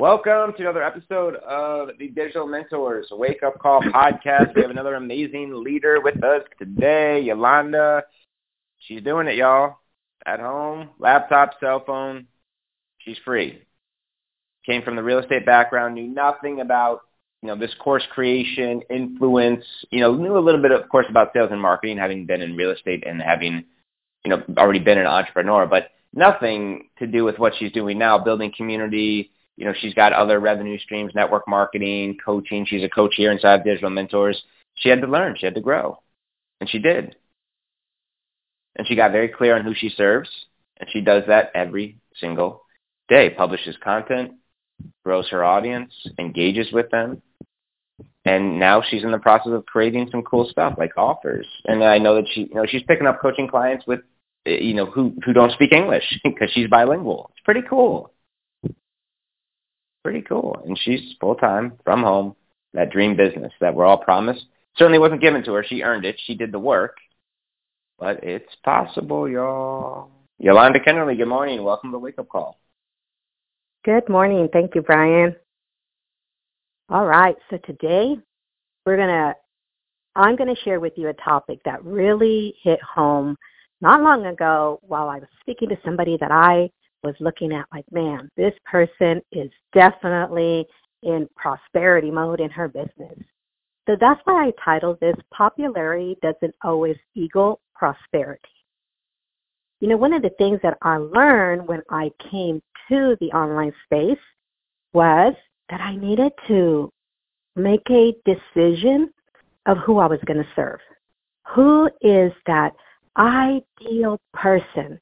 Welcome to another episode of the Digital Mentors Wake Up Call podcast. We have another amazing leader with us today, Yolanda. She's doing it, y'all. At home, laptop, cell phone. She's free. Came from the real estate background, knew nothing about, you know, this course creation, influence, you know, knew a little bit, of course, about sales and marketing, having been in real estate and having, you know, already been an entrepreneur, but nothing to do with what she's doing now, building community, you know, she's got other revenue streams, network marketing, coaching. She's a coach here inside Digital Mentors. She had to learn. She had to grow. And she did. And she got very clear on who she serves. And she does that every single day. Publishes content, grows her audience, engages with them. And now she's in the process of creating some cool stuff like offers. And I know that she, you know, she's picking up coaching clients with, you know, who, who don't speak English because she's bilingual. It's pretty cool pretty cool. And she's full time from home. That dream business that we're all promised certainly wasn't given to her. She earned it. She did the work. But it's possible, y'all. Yolanda Kennerly, good morning. Welcome to Wake Up Call. Good morning. Thank you, Brian. All right. So today we're going to, I'm going to share with you a topic that really hit home not long ago while I was speaking to somebody that I was looking at like, man, this person is definitely in prosperity mode in her business. So that's why I titled this Popularity Doesn't Always Equal Prosperity. You know, one of the things that I learned when I came to the online space was that I needed to make a decision of who I was going to serve. Who is that ideal person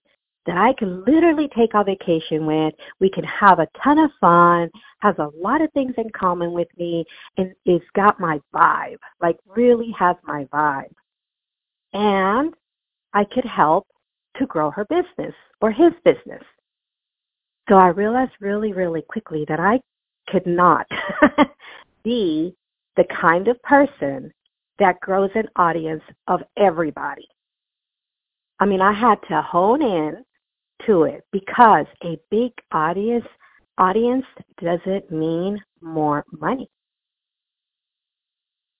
that I can literally take a vacation with. We can have a ton of fun, has a lot of things in common with me, and it's got my vibe, like really has my vibe. And I could help to grow her business or his business. So I realized really, really quickly that I could not be the kind of person that grows an audience of everybody. I mean, I had to hone in to it because a big audience audience doesn't mean more money.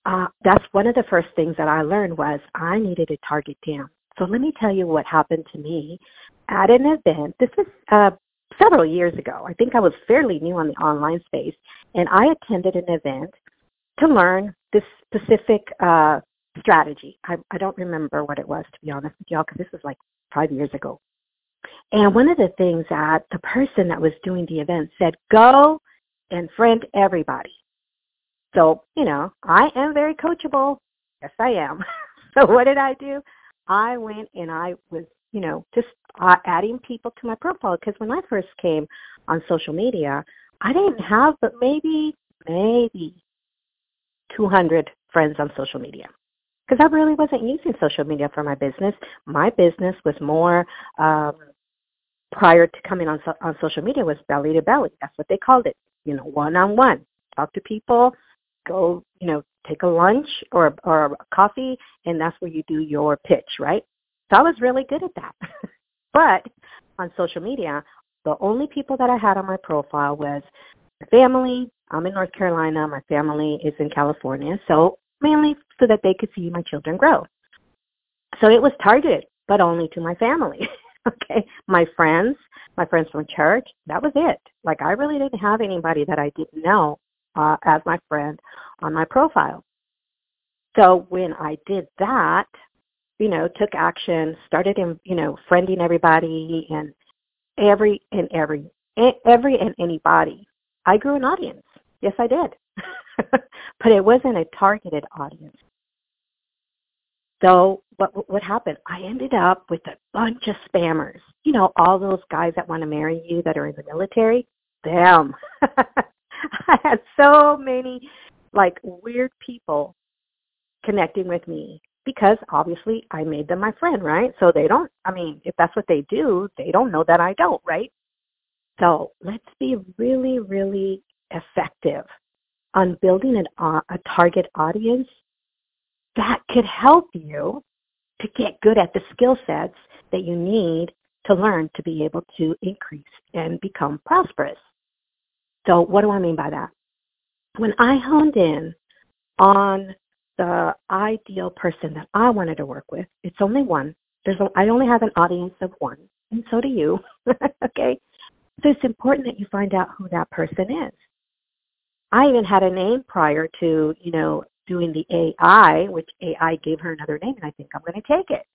Uh, that's one of the first things that I learned was I needed to target down. So let me tell you what happened to me at an event. This was uh, several years ago. I think I was fairly new on the online space, and I attended an event to learn this specific uh, strategy. I, I don't remember what it was, to be honest with y'all, because this was like five years ago. And one of the things that the person that was doing the event said, go and friend everybody. So, you know, I am very coachable. Yes, I am. so what did I do? I went and I was, you know, just uh, adding people to my profile because when I first came on social media, I didn't have but maybe, maybe 200 friends on social media because I really wasn't using social media for my business. My business was more um, prior to coming on so, on social media was belly to belly. That's what they called it. You know, one on one. Talk to people. Go. You know, take a lunch or or a coffee, and that's where you do your pitch, right? So I was really good at that. but on social media, the only people that I had on my profile was my family. I'm in North Carolina. My family is in California. So mainly so that they could see my children grow. So it was targeted, but only to my family. okay. My friends, my friends from church, that was it. Like I really didn't have anybody that I didn't know uh, as my friend on my profile. So when I did that, you know, took action, started in, you know, friending everybody and every and every every and anybody, I grew an audience. Yes, I did. but it wasn't a targeted audience. So what what happened? I ended up with a bunch of spammers. You know, all those guys that want to marry you that are in the military. Them. I had so many like weird people connecting with me because obviously I made them my friend, right? So they don't, I mean, if that's what they do, they don't know that I don't, right? So let's be really, really effective on building an, uh, a target audience that could help you to get good at the skill sets that you need to learn to be able to increase and become prosperous. So what do I mean by that? When I honed in on the ideal person that I wanted to work with. It's only one. There's a, I only have an audience of one, and so do you. okay, so it's important that you find out who that person is. I even had a name prior to you know doing the AI, which AI gave her another name, and I think I'm going to take it.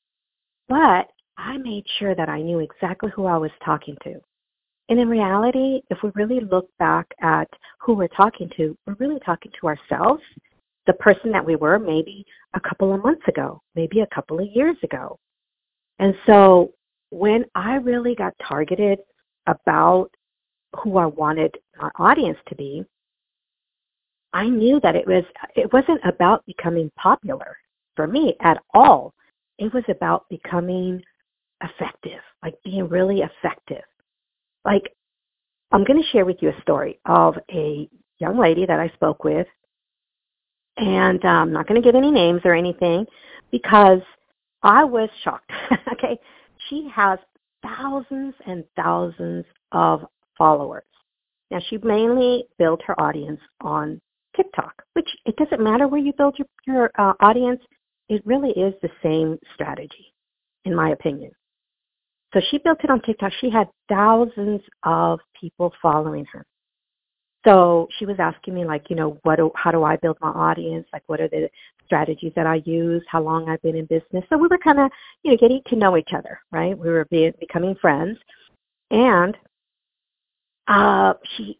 But I made sure that I knew exactly who I was talking to. And in reality, if we really look back at who we're talking to, we're really talking to ourselves the person that we were maybe a couple of months ago, maybe a couple of years ago. And so when I really got targeted about who I wanted my audience to be, I knew that it was it wasn't about becoming popular for me at all. It was about becoming effective, like being really effective. Like I'm going to share with you a story of a young lady that I spoke with and I'm um, not going to give any names or anything because I was shocked. okay, she has thousands and thousands of followers. Now she mainly built her audience on TikTok, which it doesn't matter where you build your, your uh, audience. It really is the same strategy, in my opinion. So she built it on TikTok. She had thousands of people following her so she was asking me like, you know, what do, how do I build my audience? Like what are the strategies that I use? How long I've been in business? So we were kind of, you know, getting to know each other, right? We were being, becoming friends. And uh she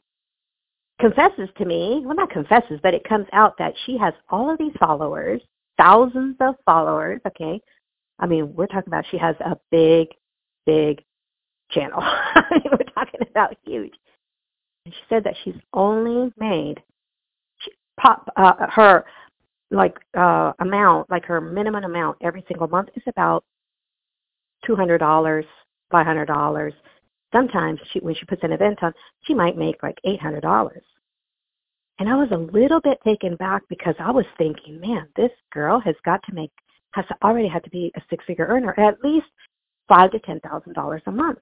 confesses to me, well not confesses, but it comes out that she has all of these followers, thousands of followers, okay? I mean, we're talking about she has a big, big channel. We're talking about huge. And she said that she's only made she, pop uh, her like uh amount, like her minimum amount every single month is about two hundred dollars, five hundred dollars. Sometimes she when she puts an event on, she might make like eight hundred dollars. And I was a little bit taken back because I was thinking, man, this girl has got to make has already had to be a six figure earner, at least five to ten thousand dollars a month.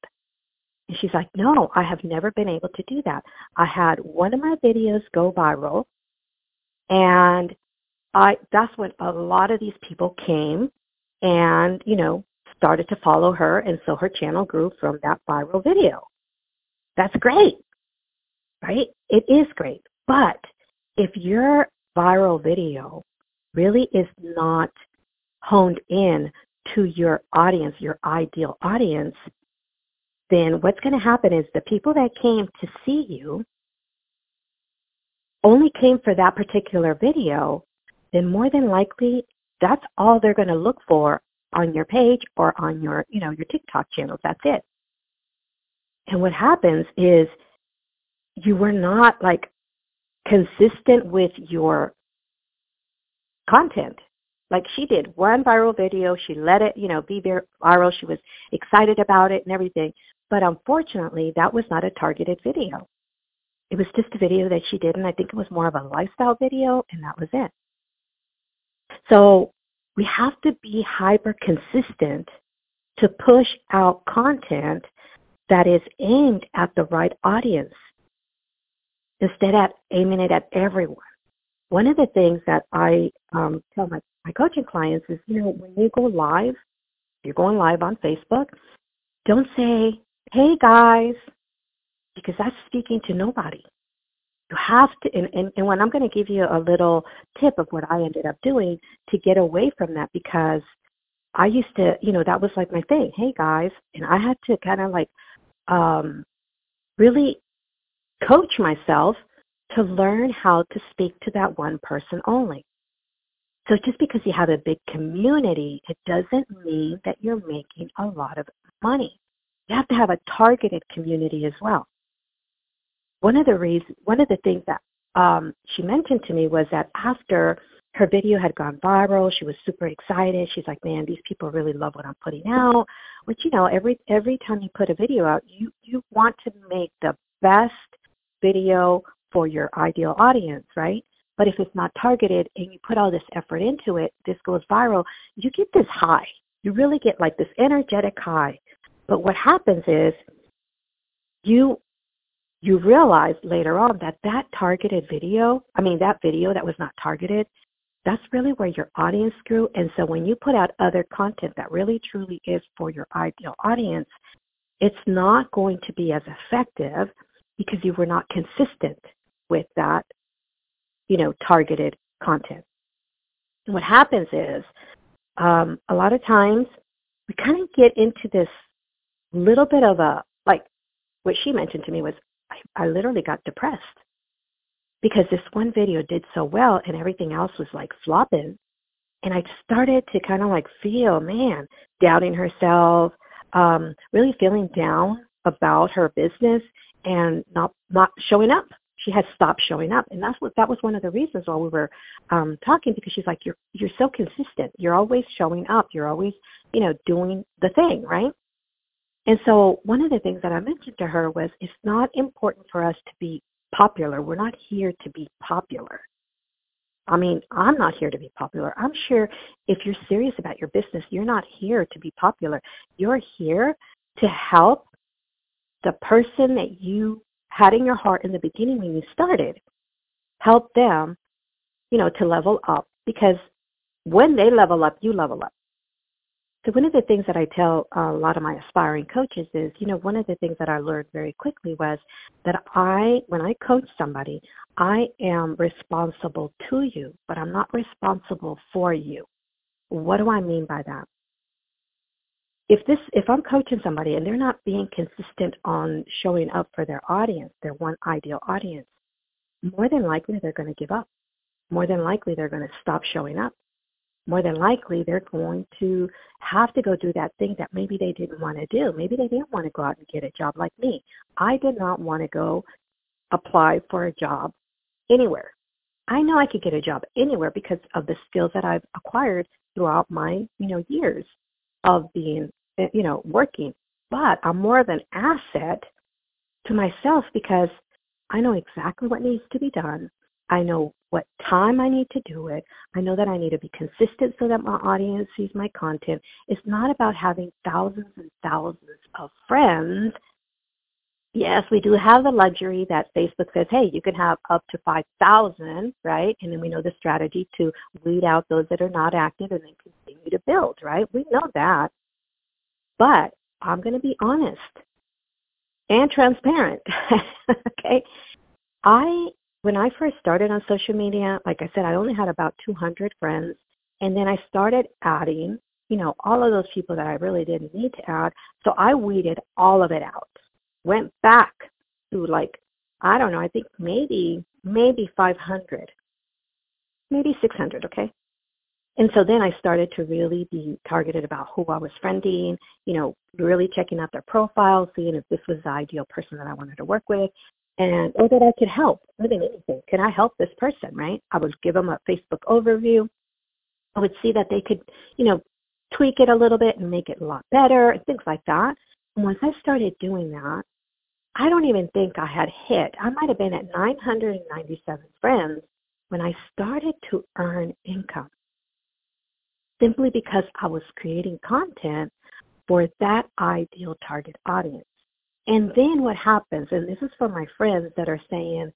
And she's like, no, I have never been able to do that. I had one of my videos go viral and I that's when a lot of these people came and, you know, started to follow her and so her channel grew from that viral video. That's great. Right? It is great. But if your viral video really is not honed in to your audience, your ideal audience, then what's going to happen is the people that came to see you only came for that particular video, then more than likely that's all they're going to look for on your page or on your, you know, your TikTok channels. That's it. And what happens is you were not like consistent with your content like she did one viral video she let it you know be viral she was excited about it and everything but unfortunately, that was not a targeted video. It was just a video that she did, and I think it was more of a lifestyle video, and that was it. So we have to be hyper consistent to push out content that is aimed at the right audience instead of aiming it at everyone. One of the things that I um, tell my, my coaching clients is, you know, when you go live, you're going live on Facebook, don't say, hey guys, because that's speaking to nobody. You have to, and, and, and when I'm going to give you a little tip of what I ended up doing to get away from that because I used to, you know, that was like my thing. Hey guys, and I had to kind of like um, really coach myself to learn how to speak to that one person only. So just because you have a big community, it doesn't mean that you're making a lot of money. You have to have a targeted community as well. One of the reasons, one of the things that um, she mentioned to me was that after her video had gone viral, she was super excited. She's like, "Man, these people really love what I'm putting out." Which you know, every every time you put a video out, you you want to make the best video for your ideal audience, right? But if it's not targeted and you put all this effort into it, this goes viral, you get this high. You really get like this energetic high. But what happens is you you realize later on that that targeted video, I mean that video that was not targeted, that's really where your audience grew. And so when you put out other content that really truly is for your ideal audience, it's not going to be as effective because you were not consistent with that, you know, targeted content. And what happens is um, a lot of times we kind of get into this little bit of a like what she mentioned to me was I, I literally got depressed because this one video did so well and everything else was like flopping. And I started to kind of like feel, man, doubting herself, um, really feeling down about her business and not not showing up. She had stopped showing up, and that's what that was one of the reasons why we were um, talking because she's like, you're you're so consistent. You're always showing up. You're always you know doing the thing, right? And so one of the things that I mentioned to her was it's not important for us to be popular. We're not here to be popular. I mean, I'm not here to be popular. I'm sure if you're serious about your business, you're not here to be popular. You're here to help the person that you had in your heart in the beginning when you started. Help them, you know, to level up because when they level up, you level up. So one of the things that I tell a lot of my aspiring coaches is, you know, one of the things that I learned very quickly was that I, when I coach somebody, I am responsible to you, but I'm not responsible for you. What do I mean by that? If this, if I'm coaching somebody and they're not being consistent on showing up for their audience, their one ideal audience, more than likely they're going to give up. More than likely they're going to stop showing up more than likely they're going to have to go do that thing that maybe they didn't want to do. Maybe they didn't want to go out and get a job like me. I did not want to go apply for a job anywhere. I know I could get a job anywhere because of the skills that I've acquired throughout my, you know, years of being, eh, you know, working. But I'm more of an asset to myself because I know exactly what needs to be done. I know what time I need to do it. I know that I need to be consistent so that my audience sees my content. It's not about having thousands and thousands of friends. Yes, we do have the luxury that Facebook says, hey, you can have up to 5,000, right? And then we know the strategy to weed out those that are not active and then continue to build, right? We know that. But I'm going to be honest and transparent, okay? I when I first started on social media, like I said, I only had about 200 friends. And then I started adding, you know, all of those people that I really didn't need to add. So I weeded all of it out. Went back to like, I don't know, I think maybe, maybe 500, maybe 600, okay? And so then I started to really be targeted about who I was friending, you know, really checking out their profiles, seeing if this was the ideal person that I wanted to work with, and or that I could help with anything. Can I help this person, right? I would give them a Facebook overview. I would see that they could, you know, tweak it a little bit and make it a lot better and things like that. And once I started doing that, I don't even think I had hit. I might have been at 997 friends when I started to earn income simply because I was creating content for that ideal target audience. And then what happens, and this is for my friends that are saying,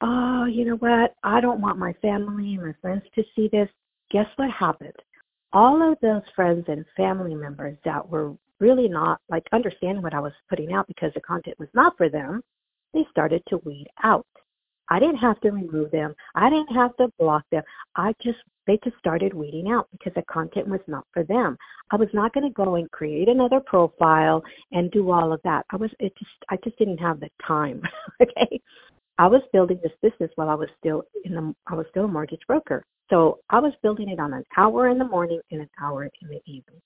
oh, you know what, I don't want my family and my friends to see this. Guess what happened? All of those friends and family members that were really not like understanding what I was putting out because the content was not for them, they started to weed out. I didn't have to remove them. I didn't have to block them. I just they just started weeding out because the content was not for them. I was not going to go and create another profile and do all of that. I was it just I just didn't have the time. okay. I was building this business while I was still in the I was still a mortgage broker. So I was building it on an hour in the morning and an hour in the evening.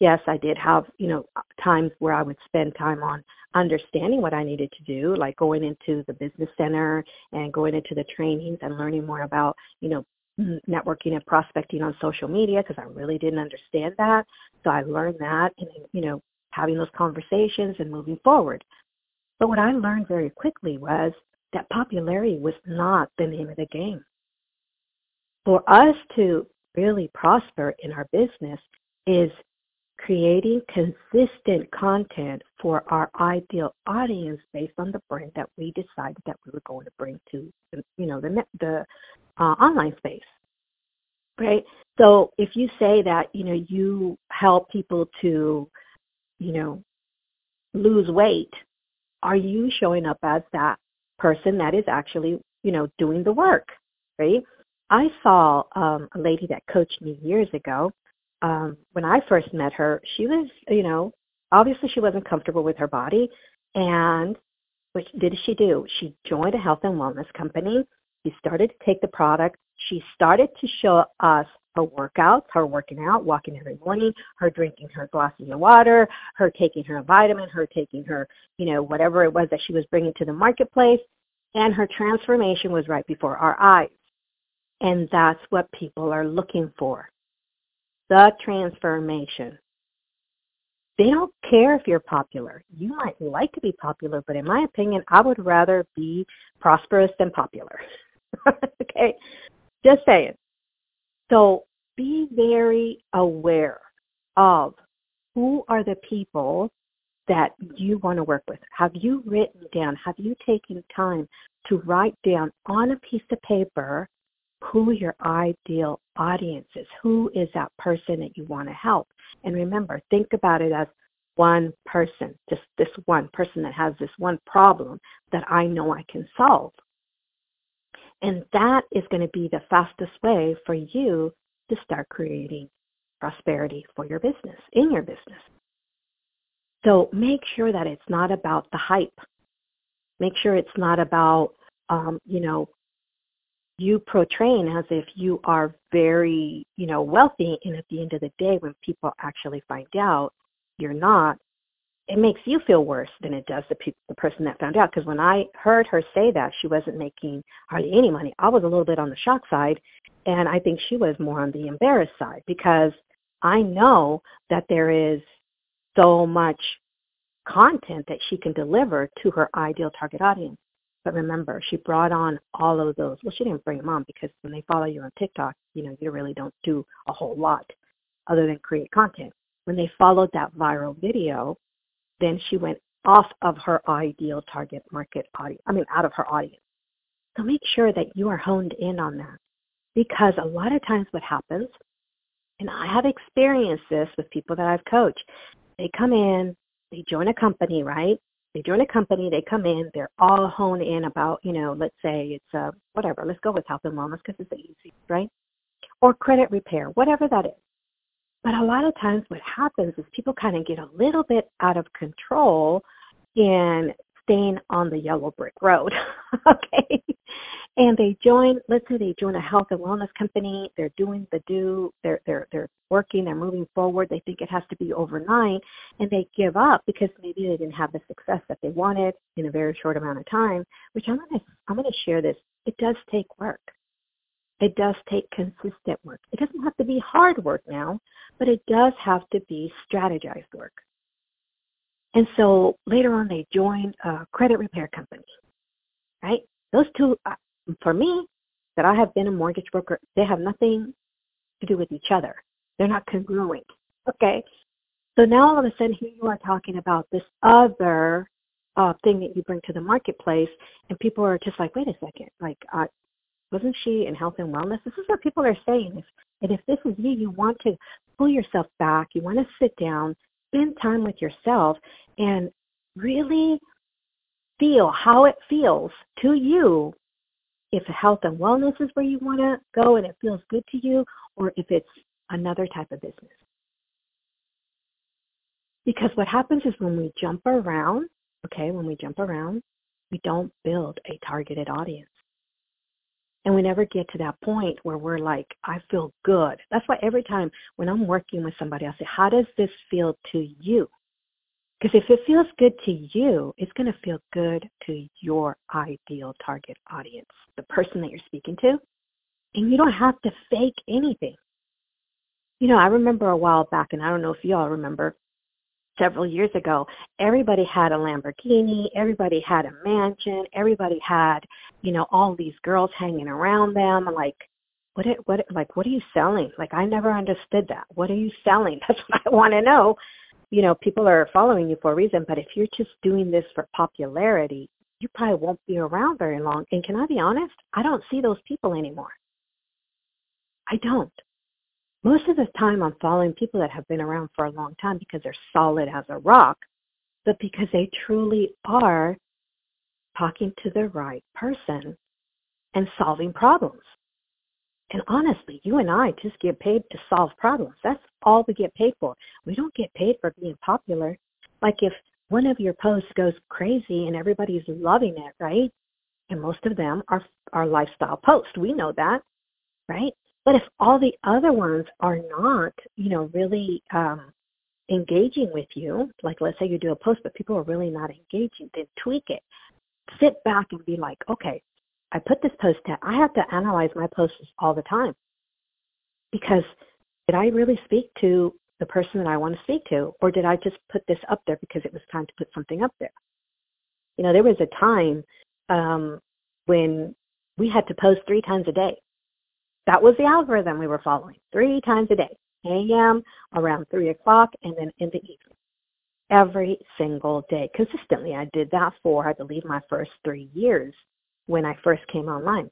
yes, I did have, you know, times where I would spend time on understanding what I needed to do, like going into the business center and going into the trainings and learning more about, you know, networking and prospecting on social media because I really didn't understand that. So I learned that and, you know, having those conversations and moving forward. But what I learned very quickly was that popularity was not the name of the game. For us to really prosper in our business is creating consistent content for our ideal audience based on the brand that we decided that we were going to bring to you know the the uh, online space right? So if you say that you know you help people to you know lose weight are you showing up as that person that is actually you know doing the work right? I saw um a lady that coached me years ago um, when I first met her, she was, you know, obviously she wasn't comfortable with her body. And what did she do? She joined a health and wellness company. She started to take the product. She started to show us her workouts, her working out, walking every morning, her drinking her glasses of water, her taking her vitamin, her taking her, you know, whatever it was that she was bringing to the marketplace. And her transformation was right before our eyes. And that's what people are looking for the transformation. They don't care if you're popular. You might like to be popular, but in my opinion, I would rather be prosperous than popular. okay? Just saying. So be very aware of who are the people that you want to work with. Have you written down, have you taken time to write down on a piece of paper who your ideal audience is. Who is that person that you want to help? And remember, think about it as one person, just this one person that has this one problem that I know I can solve. And that is going to be the fastest way for you to start creating prosperity for your business, in your business. So make sure that it's not about the hype. Make sure it's not about, um, you know, you portraying as if you are very, you know, wealthy, and at the end of the day, when people actually find out you're not, it makes you feel worse than it does the pe- the person that found out. Because when I heard her say that she wasn't making hardly any money, I was a little bit on the shock side, and I think she was more on the embarrassed side because I know that there is so much content that she can deliver to her ideal target audience. But remember, she brought on all of those. Well, she didn't bring them on because when they follow you on TikTok, you know, you really don't do a whole lot other than create content. When they followed that viral video, then she went off of her ideal target market audience. I mean, out of her audience. So make sure that you are honed in on that. Because a lot of times what happens, and I have experienced this with people that I've coached, they come in, they join a company, right? They join a company, they come in, they're all honed in about, you know, let's say it's uh, whatever, let's go with health and wellness because it's easiest, right? Or credit repair, whatever that is. But a lot of times what happens is people kind of get a little bit out of control and staying on the yellow brick road. okay. And they join, let's say they join a health and wellness company, they're doing the do, they're they're they're working, they're moving forward, they think it has to be overnight and they give up because maybe they didn't have the success that they wanted in a very short amount of time, which I'm gonna I'm gonna share this. It does take work. It does take consistent work. It doesn't have to be hard work now, but it does have to be strategized work. And so later on, they joined a credit repair company, right? Those two, uh, for me, that I have been a mortgage broker, they have nothing to do with each other. They're not congruent, okay? So now all of a sudden, here you are talking about this other uh, thing that you bring to the marketplace, and people are just like, wait a second, like, uh, wasn't she in health and wellness? This is what people are saying. And if this is you, you want to pull yourself back, you want to sit down, spend time with yourself, and really feel how it feels to you if health and wellness is where you want to go and it feels good to you or if it's another type of business. Because what happens is when we jump around, okay, when we jump around, we don't build a targeted audience. And we never get to that point where we're like, I feel good. That's why every time when I'm working with somebody, I say, how does this feel to you? Because if it feels good to you, it's going to feel good to your ideal target audience, the person that you're speaking to. And you don't have to fake anything. You know, I remember a while back, and I don't know if you all remember, several years ago, everybody had a Lamborghini, everybody had a mansion, everybody had, you know, all these girls hanging around them. Like, what, what, like, what are you selling? Like, I never understood that. What are you selling? That's what I want to know. You know, people are following you for a reason, but if you're just doing this for popularity, you probably won't be around very long. And can I be honest? I don't see those people anymore. I don't most of the time I'm following people that have been around for a long time because they're solid as a rock, but because they truly are talking to the right person and solving problems. And honestly, you and I just get paid to solve problems. That's all we get paid for. We don't get paid for being popular. Like if one of your posts goes crazy and everybody's loving it, right? And most of them are are lifestyle posts. We know that, right? But if all the other ones are not, you know, really um, engaging with you, like let's say you do a post, but people are really not engaging, then tweak it. Sit back and be like, okay, I put this post out. I have to analyze my posts all the time because did I really speak to the person that I want to speak to, or did I just put this up there because it was time to put something up there? You know, there was a time um, when we had to post three times a day that was the algorithm we were following three times a day, a.m., around 3 o'clock, and then in the evening. Every single day. Consistently, I did that for, I believe, my first three years when I first came online.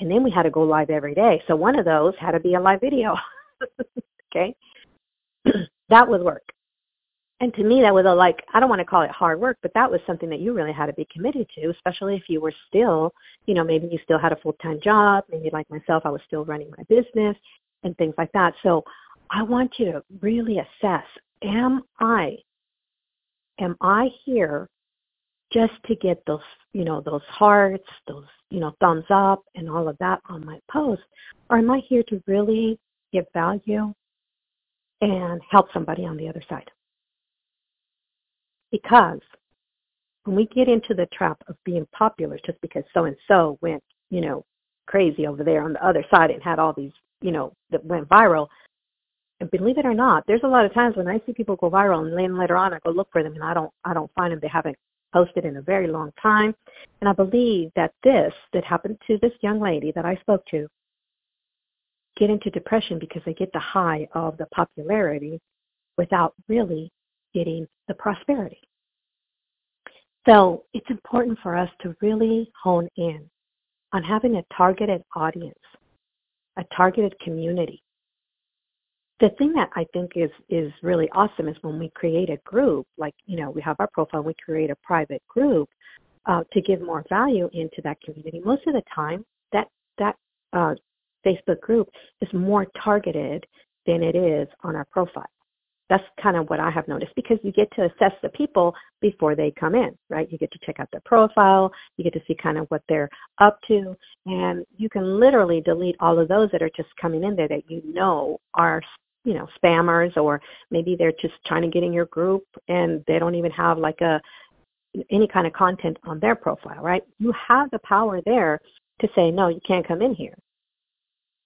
And then we had to go live every day. So one of those had to be a live video. okay? that was work. And to me, that was a like, I don't want to call it hard work, but that was something that you really had to be committed to, especially if you were still, you know, maybe you still had a full-time job. Maybe like myself, I was still running my business and things like that. So I want you to really assess, am I, am I here just to get those, you know, those hearts, those, you know, thumbs up and all of that on my post? Or am I here to really give value and help somebody on the other side? Because when we get into the trap of being popular just because so and so went, you know, crazy over there on the other side and had all these, you know, that went viral. And believe it or not, there's a lot of times when I see people go viral and then later on I go look for them and I don't I don't find them. They haven't posted in a very long time. And I believe that this that happened to this young lady that I spoke to get into depression because they get the high of the popularity without really getting the prosperity. So it's important for us to really hone in on having a targeted audience, a targeted community. The thing that I think is is really awesome is when we create a group, like you know we have our profile, we create a private group uh, to give more value into that community. Most of the time, that that uh, Facebook group is more targeted than it is on our profile. That's kind of what I have noticed because you get to assess the people before they come in, right? You get to check out their profile, you get to see kind of what they're up to, and you can literally delete all of those that are just coming in there that you know are you know spammers or maybe they're just trying to get in your group and they don't even have like a any kind of content on their profile, right? You have the power there to say, no, you can't come in here,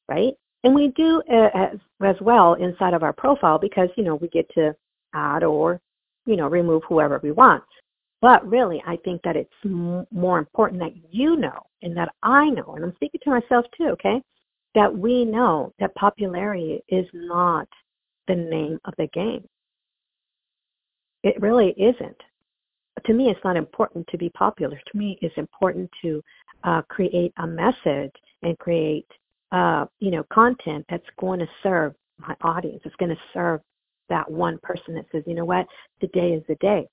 right? And we do uh, as, as well inside of our profile because, you know, we get to add or, you know, remove whoever we want. But really, I think that it's more important that you know and that I know, and I'm speaking to myself too, okay, that we know that popularity is not the name of the game. It really isn't. To me, it's not important to be popular. To me, it's important to uh, create a message and create uh, you know, content that's going to serve my audience. It's going to serve that one person that says, you know what, today is the day.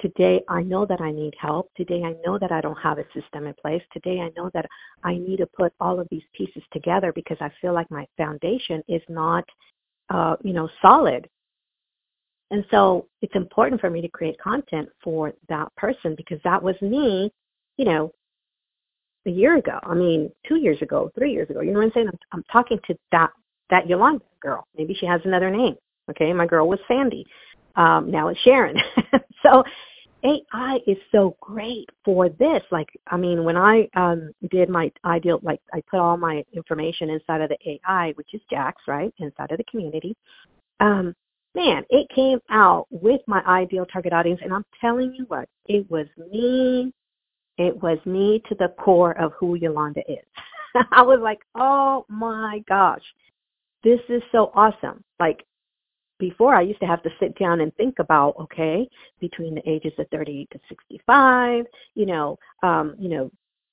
Today I know that I need help. Today I know that I don't have a system in place. Today I know that I need to put all of these pieces together because I feel like my foundation is not, uh, you know, solid. And so it's important for me to create content for that person because that was me, you know, a year ago. I mean, two years ago, three years ago. You know what I'm saying? I'm, I'm talking to that that Yolanda girl. Maybe she has another name. Okay, my girl was Sandy. Um, now it's Sharon. so AI is so great for this. Like, I mean, when I um, did my ideal, like I put all my information inside of the AI, which is Jax, right, inside of the community. Um, man, it came out with my ideal target audience, and I'm telling you what, it was me. It was me to the core of who Yolanda is. I was like, oh my gosh, this is so awesome. Like before I used to have to sit down and think about, okay, between the ages of 38 to 65, you know, um, you know,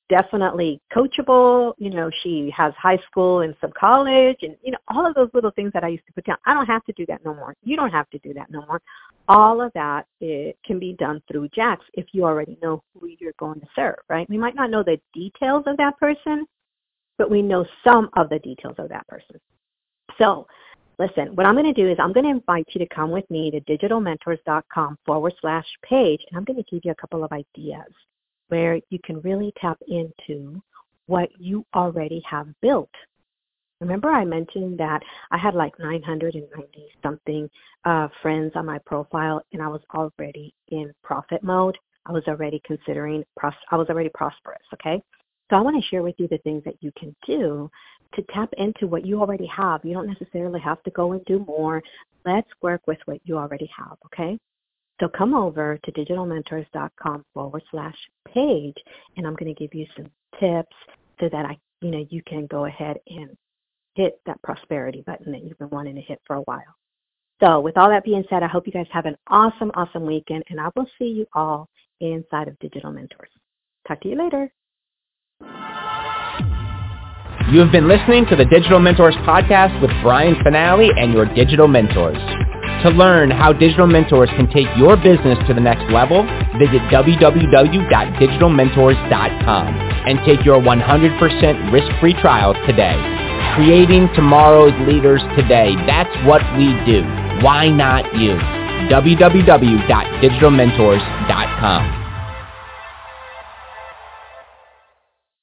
definitely coachable, you know, she has high school and some college and, you know, all of those little things that I used to put down. I don't have to do that no more. You don't have to do that no more. All of that it can be done through Jax if you already know who you're going to serve, right? We might not know the details of that person, but we know some of the details of that person. So listen, what I'm going to do is I'm going to invite you to come with me to digitalmentors.com forward slash page, and I'm going to give you a couple of ideas where you can really tap into what you already have built. Remember I mentioned that I had like 990 something uh, friends on my profile and I was already in profit mode. I was already considering, pros- I was already prosperous, okay? So I want to share with you the things that you can do to tap into what you already have. You don't necessarily have to go and do more. Let's work with what you already have, okay? So come over to digitalmentors.com forward slash page, and I'm going to give you some tips so that I, you know, you can go ahead and hit that prosperity button that you've been wanting to hit for a while. So with all that being said, I hope you guys have an awesome, awesome weekend, and I will see you all inside of Digital Mentors. Talk to you later. You have been listening to the Digital Mentors podcast with Brian Fanale and your digital mentors. To learn how Digital Mentors can take your business to the next level, visit www.digitalmentors.com and take your 100% risk-free trial today. Creating tomorrow's leaders today. That's what we do. Why not you? www.digitalmentors.com.